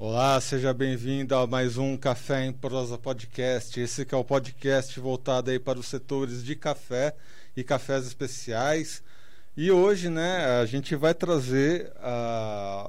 Olá, seja bem-vindo a mais um Café em Prosa Podcast. Esse é o podcast voltado aí para os setores de café e cafés especiais. E hoje, né, a gente vai trazer uh,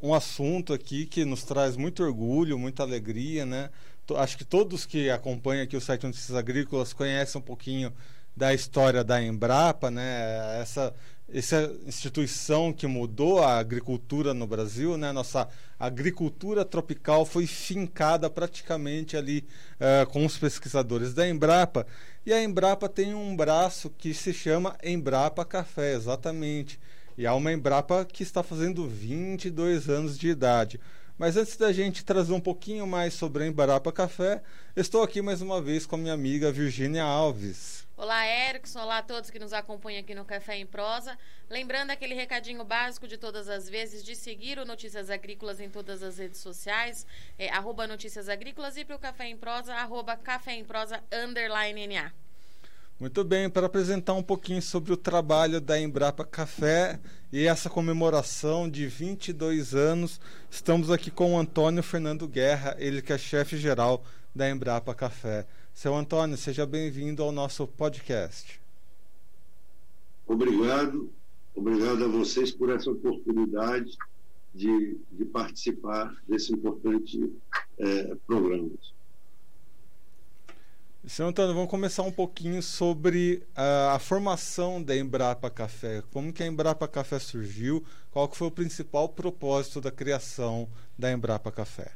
um assunto aqui que nos traz muito orgulho, muita alegria, né? Acho que todos que acompanham aqui o site Notícias Agrícolas conhecem um pouquinho da história da Embrapa, né? Essa, essa instituição que mudou a agricultura no Brasil, né? Nossa agricultura tropical foi fincada praticamente ali uh, com os pesquisadores da Embrapa. E a Embrapa tem um braço que se chama Embrapa Café, exatamente. E há uma Embrapa que está fazendo 22 anos de idade. Mas antes da gente trazer um pouquinho mais sobre a Embrapa Café, estou aqui mais uma vez com a minha amiga Virgínia Alves. Olá, Erickson. Olá a todos que nos acompanham aqui no Café em Prosa. Lembrando aquele recadinho básico de todas as vezes de seguir o Notícias Agrícolas em todas as redes sociais, é, arroba Notícias Agrícolas e para o Café em Prosa, arroba Café em Prosa, underline NA. Muito bem, para apresentar um pouquinho sobre o trabalho da Embrapa Café e essa comemoração de 22 anos, estamos aqui com o Antônio Fernando Guerra, ele que é chefe geral da Embrapa Café. Seu Antônio, seja bem-vindo ao nosso podcast. Obrigado, obrigado a vocês por essa oportunidade de, de participar desse importante é, programa. Seu Antônio, vamos começar um pouquinho sobre a, a, formação da Embrapa Café. Como que a Embrapa Café surgiu? Qual que foi o principal propósito da criação da Embrapa Café?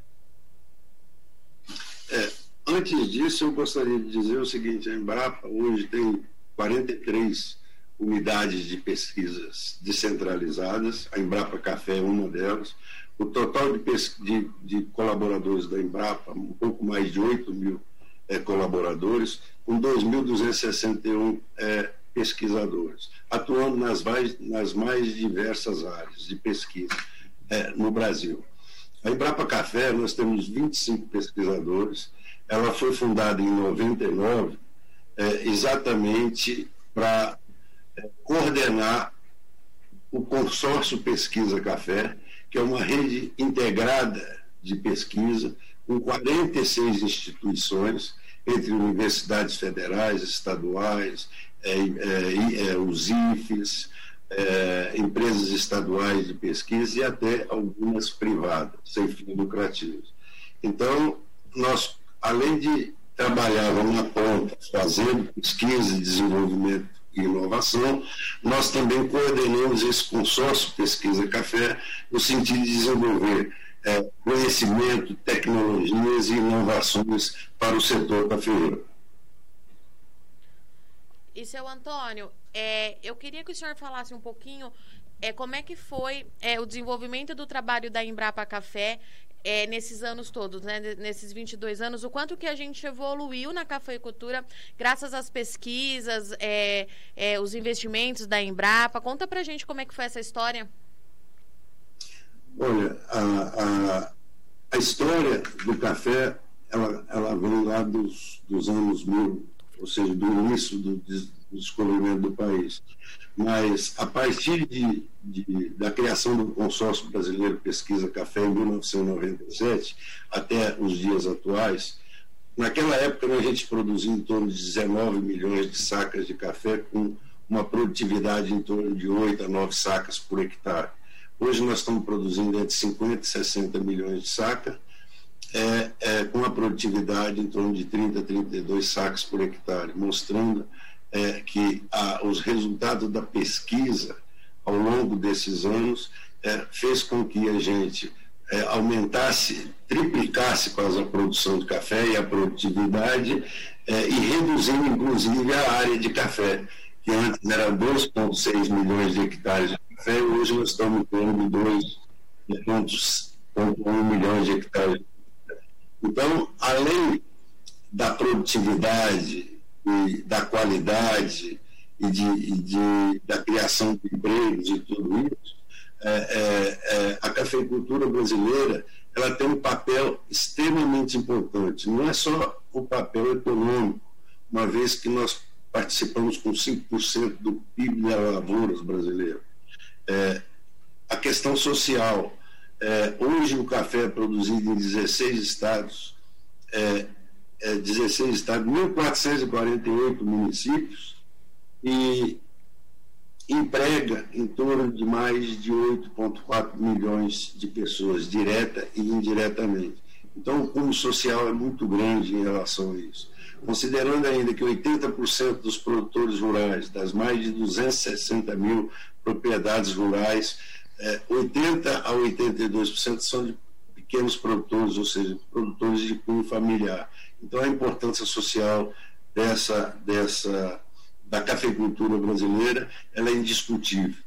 É, Antes disso, eu gostaria de dizer o seguinte: a Embrapa hoje tem 43 unidades de pesquisas descentralizadas, a Embrapa Café é uma delas. O total de, de, de colaboradores da Embrapa, um pouco mais de 8 mil é, colaboradores, com 2.261 é, pesquisadores, atuando nas mais, nas mais diversas áreas de pesquisa é, no Brasil. A Embrapa Café, nós temos 25 pesquisadores, ela foi fundada em 99 é, exatamente para é, coordenar o consórcio Pesquisa Café, que é uma rede integrada de pesquisa com 46 instituições, entre universidades federais, estaduais, é, é, é os IFES, é, empresas estaduais de pesquisa e até algumas privadas, sem fins lucrativos. Então, nós além de trabalhar na ponta, fazendo pesquisa, desenvolvimento e inovação, nós também coordenamos esse consórcio Pesquisa Café no sentido de desenvolver é, conhecimento, tecnologias e inovações para o setor cafeeiro. E seu Antônio, é, eu queria que o senhor falasse um pouquinho é, como é que foi é, o desenvolvimento do trabalho da Embrapa Café é, nesses anos todos, né, nesses 22 anos, o quanto que a gente evoluiu na cafeicultura graças às pesquisas, é, é, os investimentos da Embrapa. Conta pra gente como é que foi essa história. Olha, a, a, a história do café, ela, ela vem lá dos, dos anos mil, ou seja, do início do, do descobrimento do país. Mas, a partir de, de, da criação do Consórcio Brasileiro Pesquisa Café em 1997 até os dias atuais, naquela época a gente produzia em torno de 19 milhões de sacas de café com uma produtividade em torno de 8 a 9 sacas por hectare. Hoje nós estamos produzindo entre 50 e 60 milhões de sacas, é, é, com uma produtividade em torno de 30 a 32 sacas por hectare, mostrando é, que a, os resultados da pesquisa ao longo desses anos é, fez com que a gente é, aumentasse, triplicasse quase a produção de café e a produtividade é, e reduzindo inclusive a área de café, que antes era 2,6 milhões de hectares café, hoje nós estamos de 2,1 milhões de hectares. Então, além da produtividade e da qualidade e, de, e de, da criação de empregos e tudo isso, é, é, é, a cafeicultura brasileira ela tem um papel extremamente importante. Não é só o papel econômico, uma vez que nós participamos com 5% do PIB das lavouras brasileiro. É, a questão social, É, hoje o café é produzido em 16 estados, é, é 16 estados, 1.448 municípios, e emprega em torno de mais de 8,4 milhões de pessoas, direta e indiretamente. Então, o cunho social é muito grande em relação a isso. Considerando ainda que 80% dos produtores rurais, das mais de 260 mil propriedades rurais, 80 é, a 82% são de pequenos produtores, ou seja, produtores de cunho familiar. Então, a importância social dessa, dessa da cafeicultura brasileira ela é indiscutível.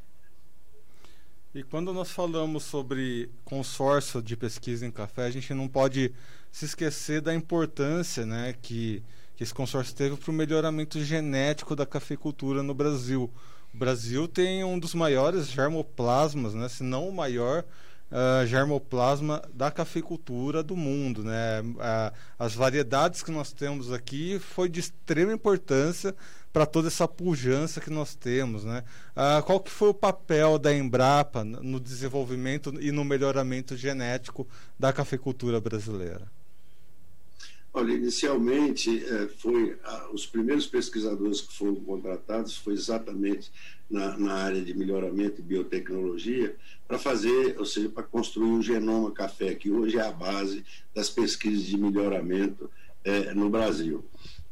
E quando nós falamos sobre consórcio de pesquisa em café, a gente não pode se esquecer da importância né, que, que esse consórcio teve para o melhoramento genético da cafeicultura no Brasil. O Brasil tem um dos maiores germoplasmas, né, se não o maior uh, germoplasma da cafeicultura do mundo. Né? Uh, as variedades que nós temos aqui foi de extrema importância para toda essa pujança que nós temos. Né? Uh, qual que foi o papel da Embrapa no desenvolvimento e no melhoramento genético da cafeicultura brasileira? Olha, inicialmente eh, foi os primeiros pesquisadores que foram contratados foi exatamente na, na área de melhoramento e biotecnologia para fazer, ou seja, para construir um genoma café que hoje é a base das pesquisas de melhoramento eh, no Brasil.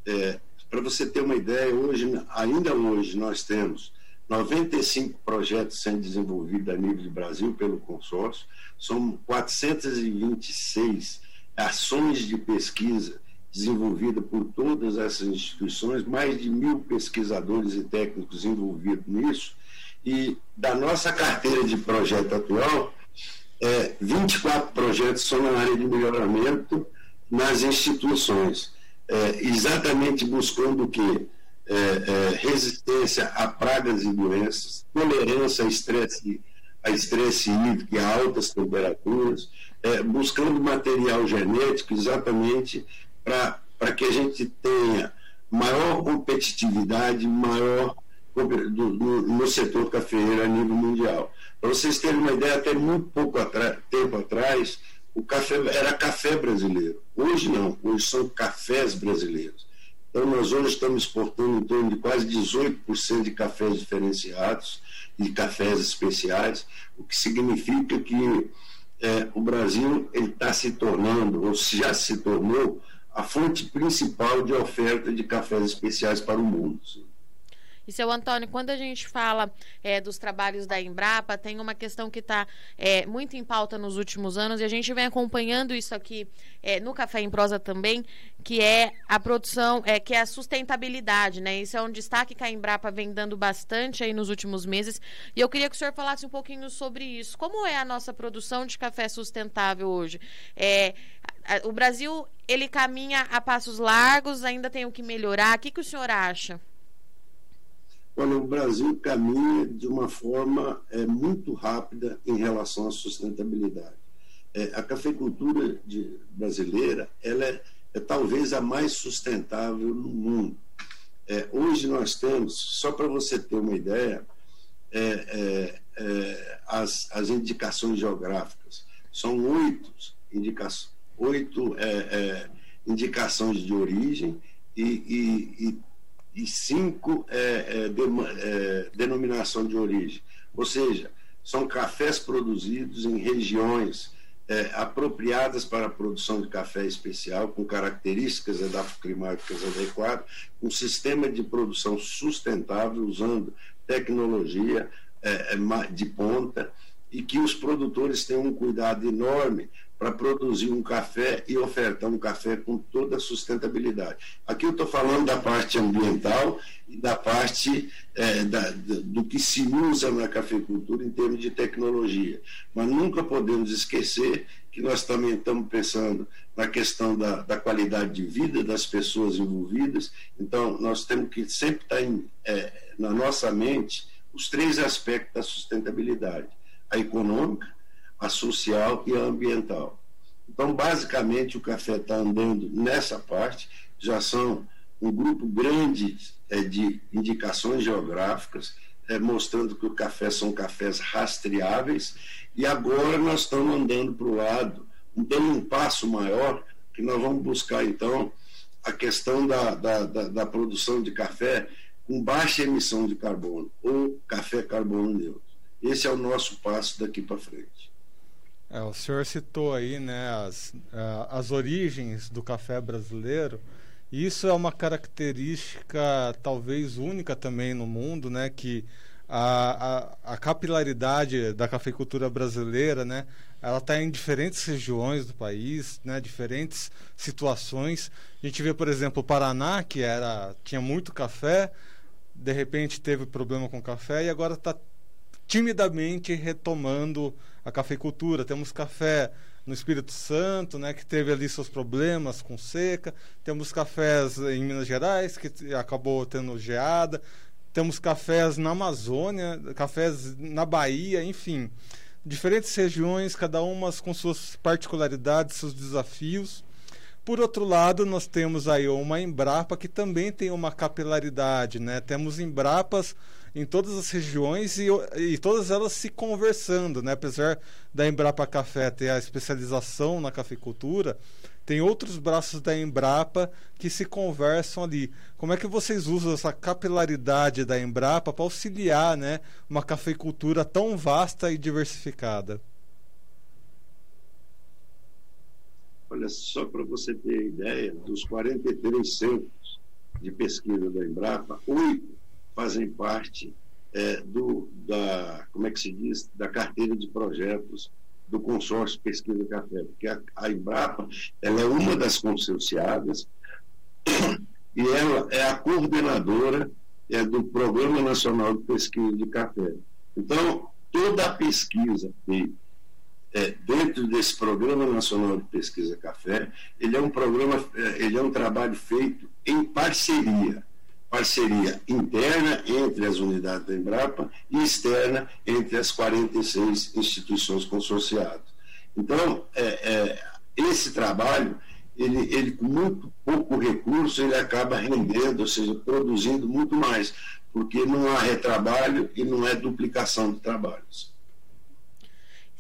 Eh, para você ter uma ideia, hoje, ainda hoje nós temos 95 projetos sendo desenvolvidos a nível de Brasil pelo consórcio, são 426 ações de pesquisa desenvolvidas por todas essas instituições, mais de mil pesquisadores e técnicos envolvidos nisso, e da nossa carteira de projeto atual, é, 24 projetos são na área de melhoramento nas instituições, é, exatamente buscando o quê? É, é, resistência a pragas e doenças, tolerância a estresse, a estresse hídrico e a altas temperaturas, é, buscando material genético exatamente para que a gente tenha maior competitividade, maior do, do, no setor cafeeiro a nível mundial. Para vocês terem uma ideia, até muito pouco tempo atrás, o café era café brasileiro. Hoje não, hoje são cafés brasileiros. Então, nós hoje estamos exportando em torno de quase 18% de cafés diferenciados e cafés especiais, o que significa que é, o Brasil está se tornando, ou já se tornou, a fonte principal de oferta de cafés especiais para o mundo. E, seu Antônio, quando a gente fala é, dos trabalhos da Embrapa, tem uma questão que está é, muito em pauta nos últimos anos, e a gente vem acompanhando isso aqui é, no Café em Prosa também, que é a produção, é, que é a sustentabilidade, né? Isso é um destaque que a Embrapa vem dando bastante aí nos últimos meses. E eu queria que o senhor falasse um pouquinho sobre isso. Como é a nossa produção de café sustentável hoje? É, o Brasil, ele caminha a passos largos, ainda tem o que melhorar. O que, que o senhor acha? Olha, o Brasil caminha de uma forma é, muito rápida em relação à sustentabilidade. É, a cafeicultura de, brasileira ela é, é, talvez a mais sustentável no mundo. É, hoje nós temos, só para você ter uma ideia, é, é, as, as indicações geográficas. São oito, indica oito indicações de origem e, e, e e cinco é, é, de, é, denominação de origem. Ou seja, são cafés produzidos em regiões é, apropriadas para a produção de café especial, com características edafoclimáticas adequadas, um sistema de produção sustentável, usando tecnologia é, é, de ponta, e que os produtores tenham um cuidado enorme para produzir um café e ofertar um café com toda a sustentabilidade. Aqui eu estou falando da parte ambiental e da parte é, da, do que se usa na cafeicultura em termos de tecnologia. Mas nunca podemos esquecer que nós também estamos pensando na questão da, da qualidade de vida das pessoas envolvidas. Então, nós temos que sempre estar em, é, na nossa mente os três aspectos da sustentabilidade: a econômica, a social e a ambiental. Então, basicamente, o café está andando nessa parte, já são um grupo grande é, de indicações geográficas, é, mostrando que o café são cafés rastreáveis, e agora nós estamos andando para o lado, dando um passo maior, que nós vamos buscar então a questão da, da, da, da produção de café com baixa emissão de carbono, ou café carbono neutro. Esse é o nosso passo daqui para frente. É, o senhor citou aí né, as, uh, as origens do café brasileiro. Isso é uma característica talvez única também no mundo, né? Que a, a, a capilaridade da cafeicultura brasileira, né? Ela está em diferentes regiões do país, né? Diferentes situações. A gente vê, por exemplo, o Paraná, que era tinha muito café, de repente teve problema com café e agora está timidamente retomando a cafeicultura. Temos café no Espírito Santo, né, que teve ali seus problemas com seca. Temos cafés em Minas Gerais, que acabou tendo geada. Temos cafés na Amazônia, cafés na Bahia, enfim. Diferentes regiões, cada uma com suas particularidades, seus desafios. Por outro lado, nós temos aí uma Embrapa que também tem uma capilaridade, né? Temos Embrapas em todas as regiões e, e todas elas se conversando, né? Apesar da Embrapa Café ter a especialização na cafeicultura, tem outros braços da Embrapa que se conversam ali. Como é que vocês usam essa capilaridade da Embrapa para auxiliar, né, uma cafeicultura tão vasta e diversificada? Olha, só para você ter ideia, dos 43 centros de pesquisa da Embrapa, oito fazem parte é, do, da, como é que se diz, da carteira de projetos do consórcio Pesquisa Café, porque a, a Embrapa ela é uma das consorciadas e ela é a coordenadora é, do Programa Nacional de Pesquisa de Café. Então, toda a pesquisa feita é, dentro desse Programa Nacional de Pesquisa Café, ele é um programa, é, ele é um trabalho feito em parceria parceria interna entre as unidades da Embrapa e externa entre as 46 instituições consorciadas. Então, é, é, esse trabalho, ele, ele com muito pouco recurso, ele acaba rendendo, ou seja, produzindo muito mais, porque não há retrabalho e não é duplicação de trabalhos.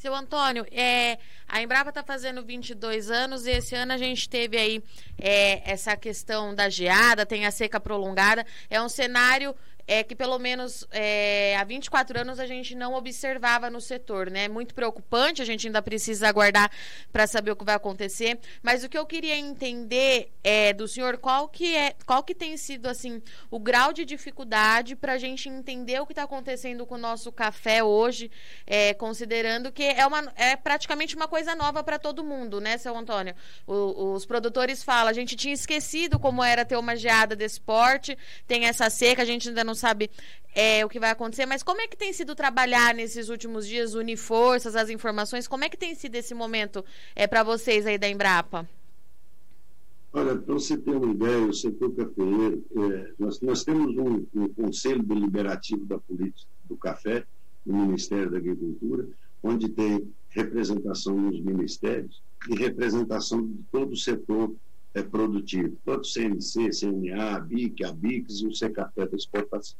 Seu Antônio, é, a Embrapa está fazendo 22 anos e esse ano a gente teve aí é, essa questão da geada, tem a seca prolongada. É um cenário é que pelo menos é, há 24 anos a gente não observava no setor, né? Muito preocupante, a gente ainda precisa aguardar para saber o que vai acontecer. Mas o que eu queria entender é do senhor qual que é, qual que tem sido assim o grau de dificuldade para a gente entender o que está acontecendo com o nosso café hoje, é, considerando que é uma é praticamente uma coisa nova para todo mundo, né, seu Antônio? O, os produtores falam, a gente tinha esquecido como era ter uma geada desse porte, tem essa seca, a gente ainda não não sabe é, o que vai acontecer, mas como é que tem sido trabalhar nesses últimos dias, unir forças, as informações? Como é que tem sido esse momento é, para vocês aí da Embrapa? Olha, para você ter uma ideia, o setor cafeeiro, é, nós, nós temos um, um, conselho deliberativo da política do café, no Ministério da Agricultura, onde tem representação nos ministérios e representação de todo o setor é, produtivo, tanto CNC, CNA, BIC, ABICS e o Secafé da Exportação.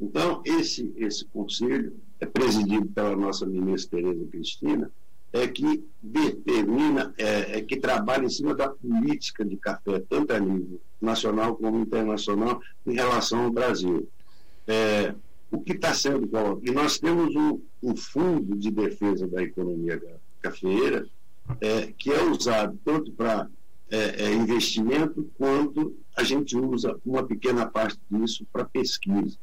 Então, esse, esse conselho é presidido pela nossa ministra Tereza Cristina, é que determina, é, é, que trabalha em cima da política de café, tanto a nível nacional como internacional, em relação ao Brasil. É, o que está sendo E nós temos um, um, fundo de defesa da economia cafeeira, é, que é usado tanto para é, é, investimento, quanto a gente usa uma pequena parte disso para pesquisa.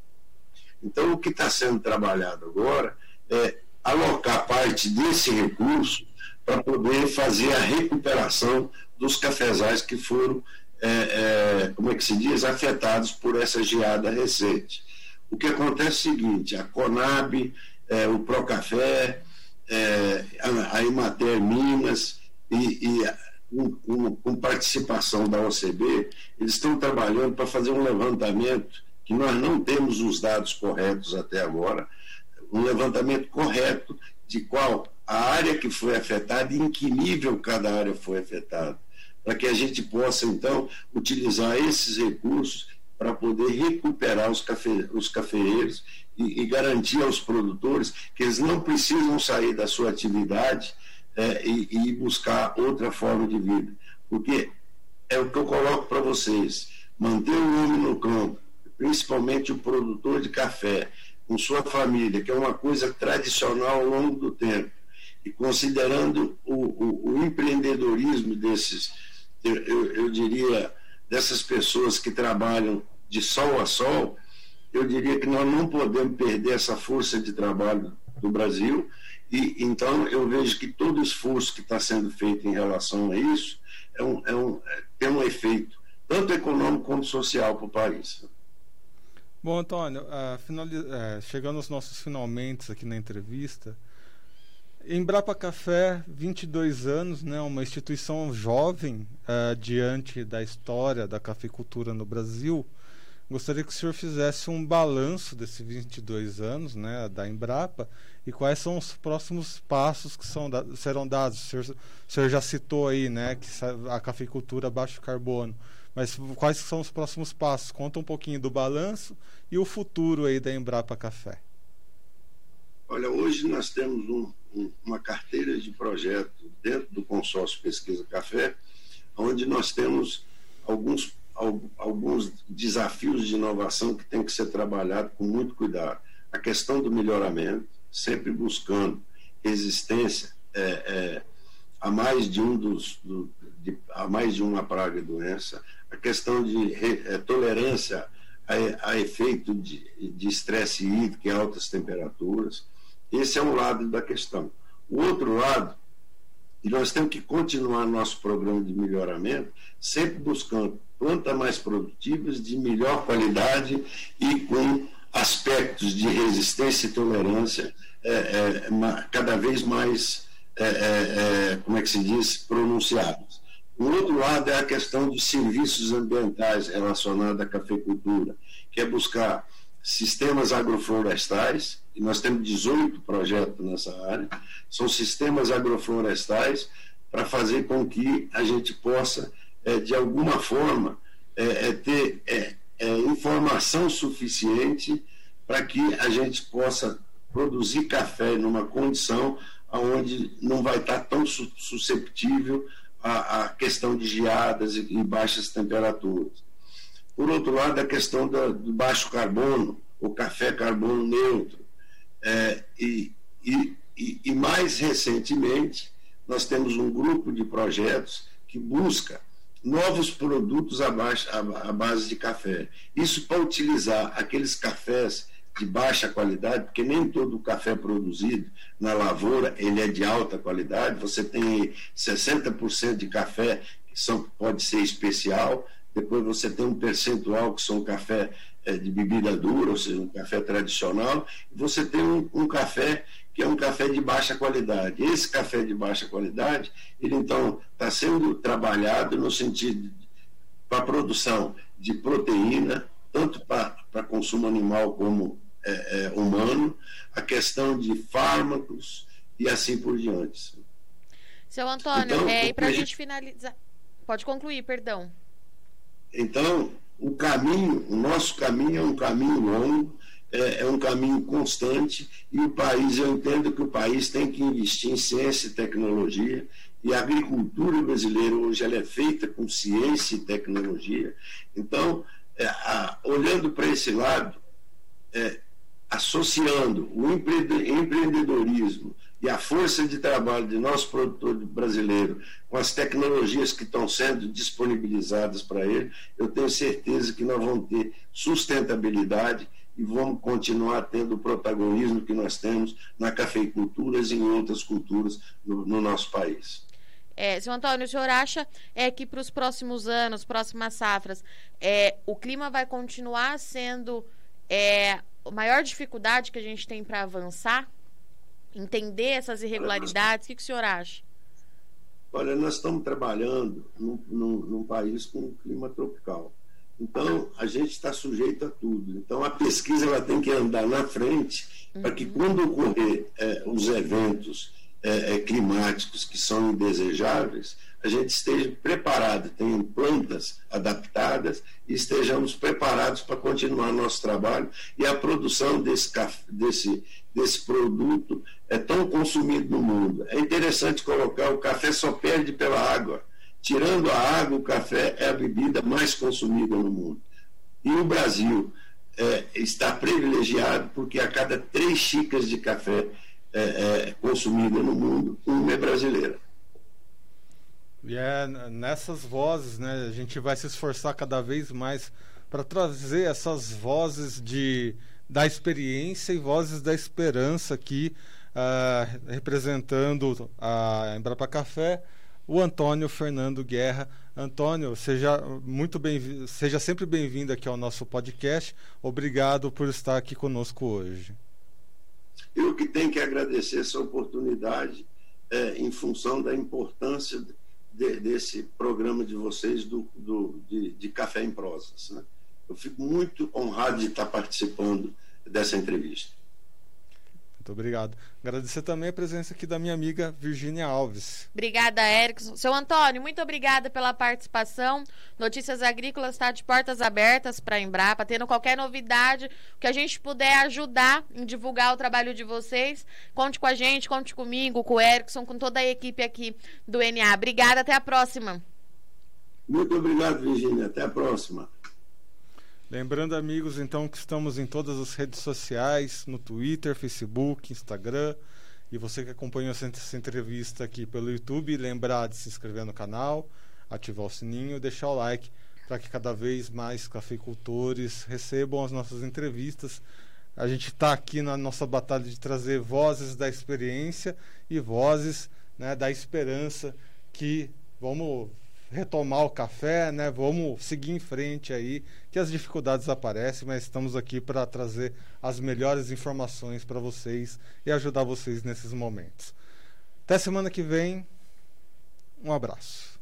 Então, o que está sendo trabalhado agora é alocar parte desse recurso para poder fazer a recuperação dos cafezais que foram, é, é, como é que se diz, afetados por essa geada recente. O que acontece é o seguinte: a Conab, é, o Procafé, é, a, a Imater Minas e, e com, com, participação da OCB, eles estão trabalhando para fazer um levantamento, que nós não temos os dados corretos até agora, um levantamento correto de qual a área que foi afetada e em que nível cada área foi afetada, para que a gente possa, então, utilizar esses recursos para poder recuperar os, cafe, os cafeeiros e, e, garantir aos produtores que eles não precisam sair da sua atividade é, e, e buscar outra forma de vida. Porque é o que eu coloco para vocês: manter o homem no campo, principalmente o produtor de café, com sua família, que é uma coisa tradicional ao longo do tempo, e considerando o, o, o empreendedorismo desses, eu, eu, diria, dessas pessoas que trabalham de sol a sol, eu diria que nós não podemos perder essa força de trabalho do Brasil. E então eu vejo que todo esforço que está sendo feito em relação a isso é um, é um, é, tem um efeito tanto econômico quanto social para o país. Bom, Antônio, uh, finaliz... uh, chegando aos nossos finalmente aqui na entrevista, Embrapa Café, 22 anos, né, uma instituição jovem uh, diante da história da cafeicultura no Brasil. Gostaria que o senhor fizesse um balanço desses 22 anos né, da Embrapa e quais são os próximos passos que são, serão dados. O senhor, o senhor já citou aí né, que a cafeicultura baixo carbono, mas quais são os próximos passos? Conta um pouquinho do balanço e o futuro aí da Embrapa Café. Olha, hoje nós temos um, um, uma carteira de projeto dentro do consórcio Pesquisa Café, onde nós temos alguns, alguns desafios de inovação que tem que ser trabalhado com muito cuidado. A questão do melhoramento, sempre buscando resistência é, é, a mais de um dos do, de, a mais de uma praga e doença, a questão de re, é, tolerância a, a, efeito de estresse hídrico e altas temperaturas, esse é um lado da questão. O outro lado, e nós temos que continuar nosso programa de melhoramento, sempre buscando plantas mais produtivas, de melhor qualidade e com aspectos de resistência e tolerância é, é, cada vez mais, é, é, é, como é que se diz, pronunciados. O outro lado é a questão dos serviços ambientais relacionados à cafeicultura, que é buscar sistemas agroflorestais, e nós temos 18 projetos nessa área, são sistemas agroflorestais para fazer com que a gente possa, é, de alguma forma, é, é ter é, é, informação suficiente para que a gente possa produzir café numa condição onde não vai estar tão susceptível à, questão de geadas e baixas temperaturas. Por outro lado, a questão da, do baixo carbono, o café carbono neutro. É, e, e, e, mais recentemente, nós temos um grupo de projetos que busca novos produtos à, à, à base de café. Isso para utilizar aqueles cafés de baixa qualidade, porque nem todo o café produzido na lavoura ele é de alta qualidade. Você tem 60% de café que são, pode ser especial, depois você tem um percentual que são café é, de bebida dura, ou seja, um café tradicional, e você tem um, um, café que é um café de baixa qualidade. Esse café de baixa qualidade, ele então está sendo trabalhado no sentido para produção de proteína, tanto para consumo animal como é, é, humano, a questão de fármacos e assim por diante. Seu Antônio, então, é, e para a gente finalizar. Pode concluir, perdão. Então, o caminho, o nosso caminho é um caminho longo, é, é, um caminho constante, e o país, eu entendo que o país tem que investir em ciência e tecnologia, e a agricultura brasileira hoje ela é feita com ciência e tecnologia. Então, é, a, olhando para esse lado, é, associando o empreendedorismo e a força de trabalho de nosso produtor brasileiro com as tecnologias que estão sendo disponibilizadas para ele, eu tenho certeza que nós vamos ter sustentabilidade e vamos continuar tendo o protagonismo que nós temos na cafeicultura e em outras culturas no, no nosso país. É, senhor Antônio, o senhor acha é, que para os próximos anos, próximas safras, é, o clima vai continuar sendo é, a maior dificuldade que a gente tem para avançar? Entender essas irregularidades? O que, que o senhor acha? Olha, nós estamos trabalhando num, num, num país com um clima tropical. Então, a gente está sujeito a tudo. Então, a pesquisa ela tem que andar na frente uhum. para que, quando ocorrer é, os eventos é, é, climáticos que são indesejáveis, a gente esteja preparado, tenha plantas adaptadas e estejamos preparados para continuar nosso trabalho e a produção desse, desse, desse produto é tão consumido no mundo. É interessante colocar, o café só perde pela água. Tirando a água, o café é a bebida mais consumida no mundo. E o Brasil é, está privilegiado porque a cada três xícaras de café é, é, consumida no mundo, uma é brasileira. E é nessas vozes, né, a gente vai se esforçar cada vez mais para trazer essas vozes de, da experiência e vozes da esperança aqui, uh, representando a Embrapa Café, o Antônio Fernando Guerra. Antônio, seja muito bem, seja sempre bem-vindo aqui ao nosso podcast. Obrigado por estar aqui conosco hoje. Eu que tenho que agradecer essa oportunidade é, em função da importância de, desse programa de vocês do, do de, de, Café em Prosas. Né? Eu fico muito honrado de estar participando dessa entrevista. Muito obrigado. Agradecer também a presença aqui da minha amiga Virgínia Alves. Obrigada, Erickson. Seu Antônio, muito obrigada pela participação. Notícias Agrícolas está de portas abertas para a Embrapa. Tendo qualquer novidade, que a gente puder ajudar em divulgar o trabalho de vocês, conte com a gente, conte comigo, com o Erickson, com toda a equipe aqui do NA. Obrigada, até a próxima. Muito obrigado, Virgínia. Até a próxima. Lembrando, amigos, então, que estamos em todas as redes sociais, no Twitter, Facebook, Instagram. E você que acompanhou essa, entrevista aqui pelo YouTube, lembrar de se inscrever no canal, ativar o sininho, deixar o like para que cada vez mais cafeicultores recebam as nossas entrevistas. A gente está aqui na nossa batalha de trazer vozes da experiência e vozes né, da esperança que vamos retomar o café, né? Vamos seguir em frente aí, que as dificuldades aparecem, mas estamos aqui para trazer as melhores informações para vocês e ajudar vocês nesses momentos. Até semana que vem. Um abraço.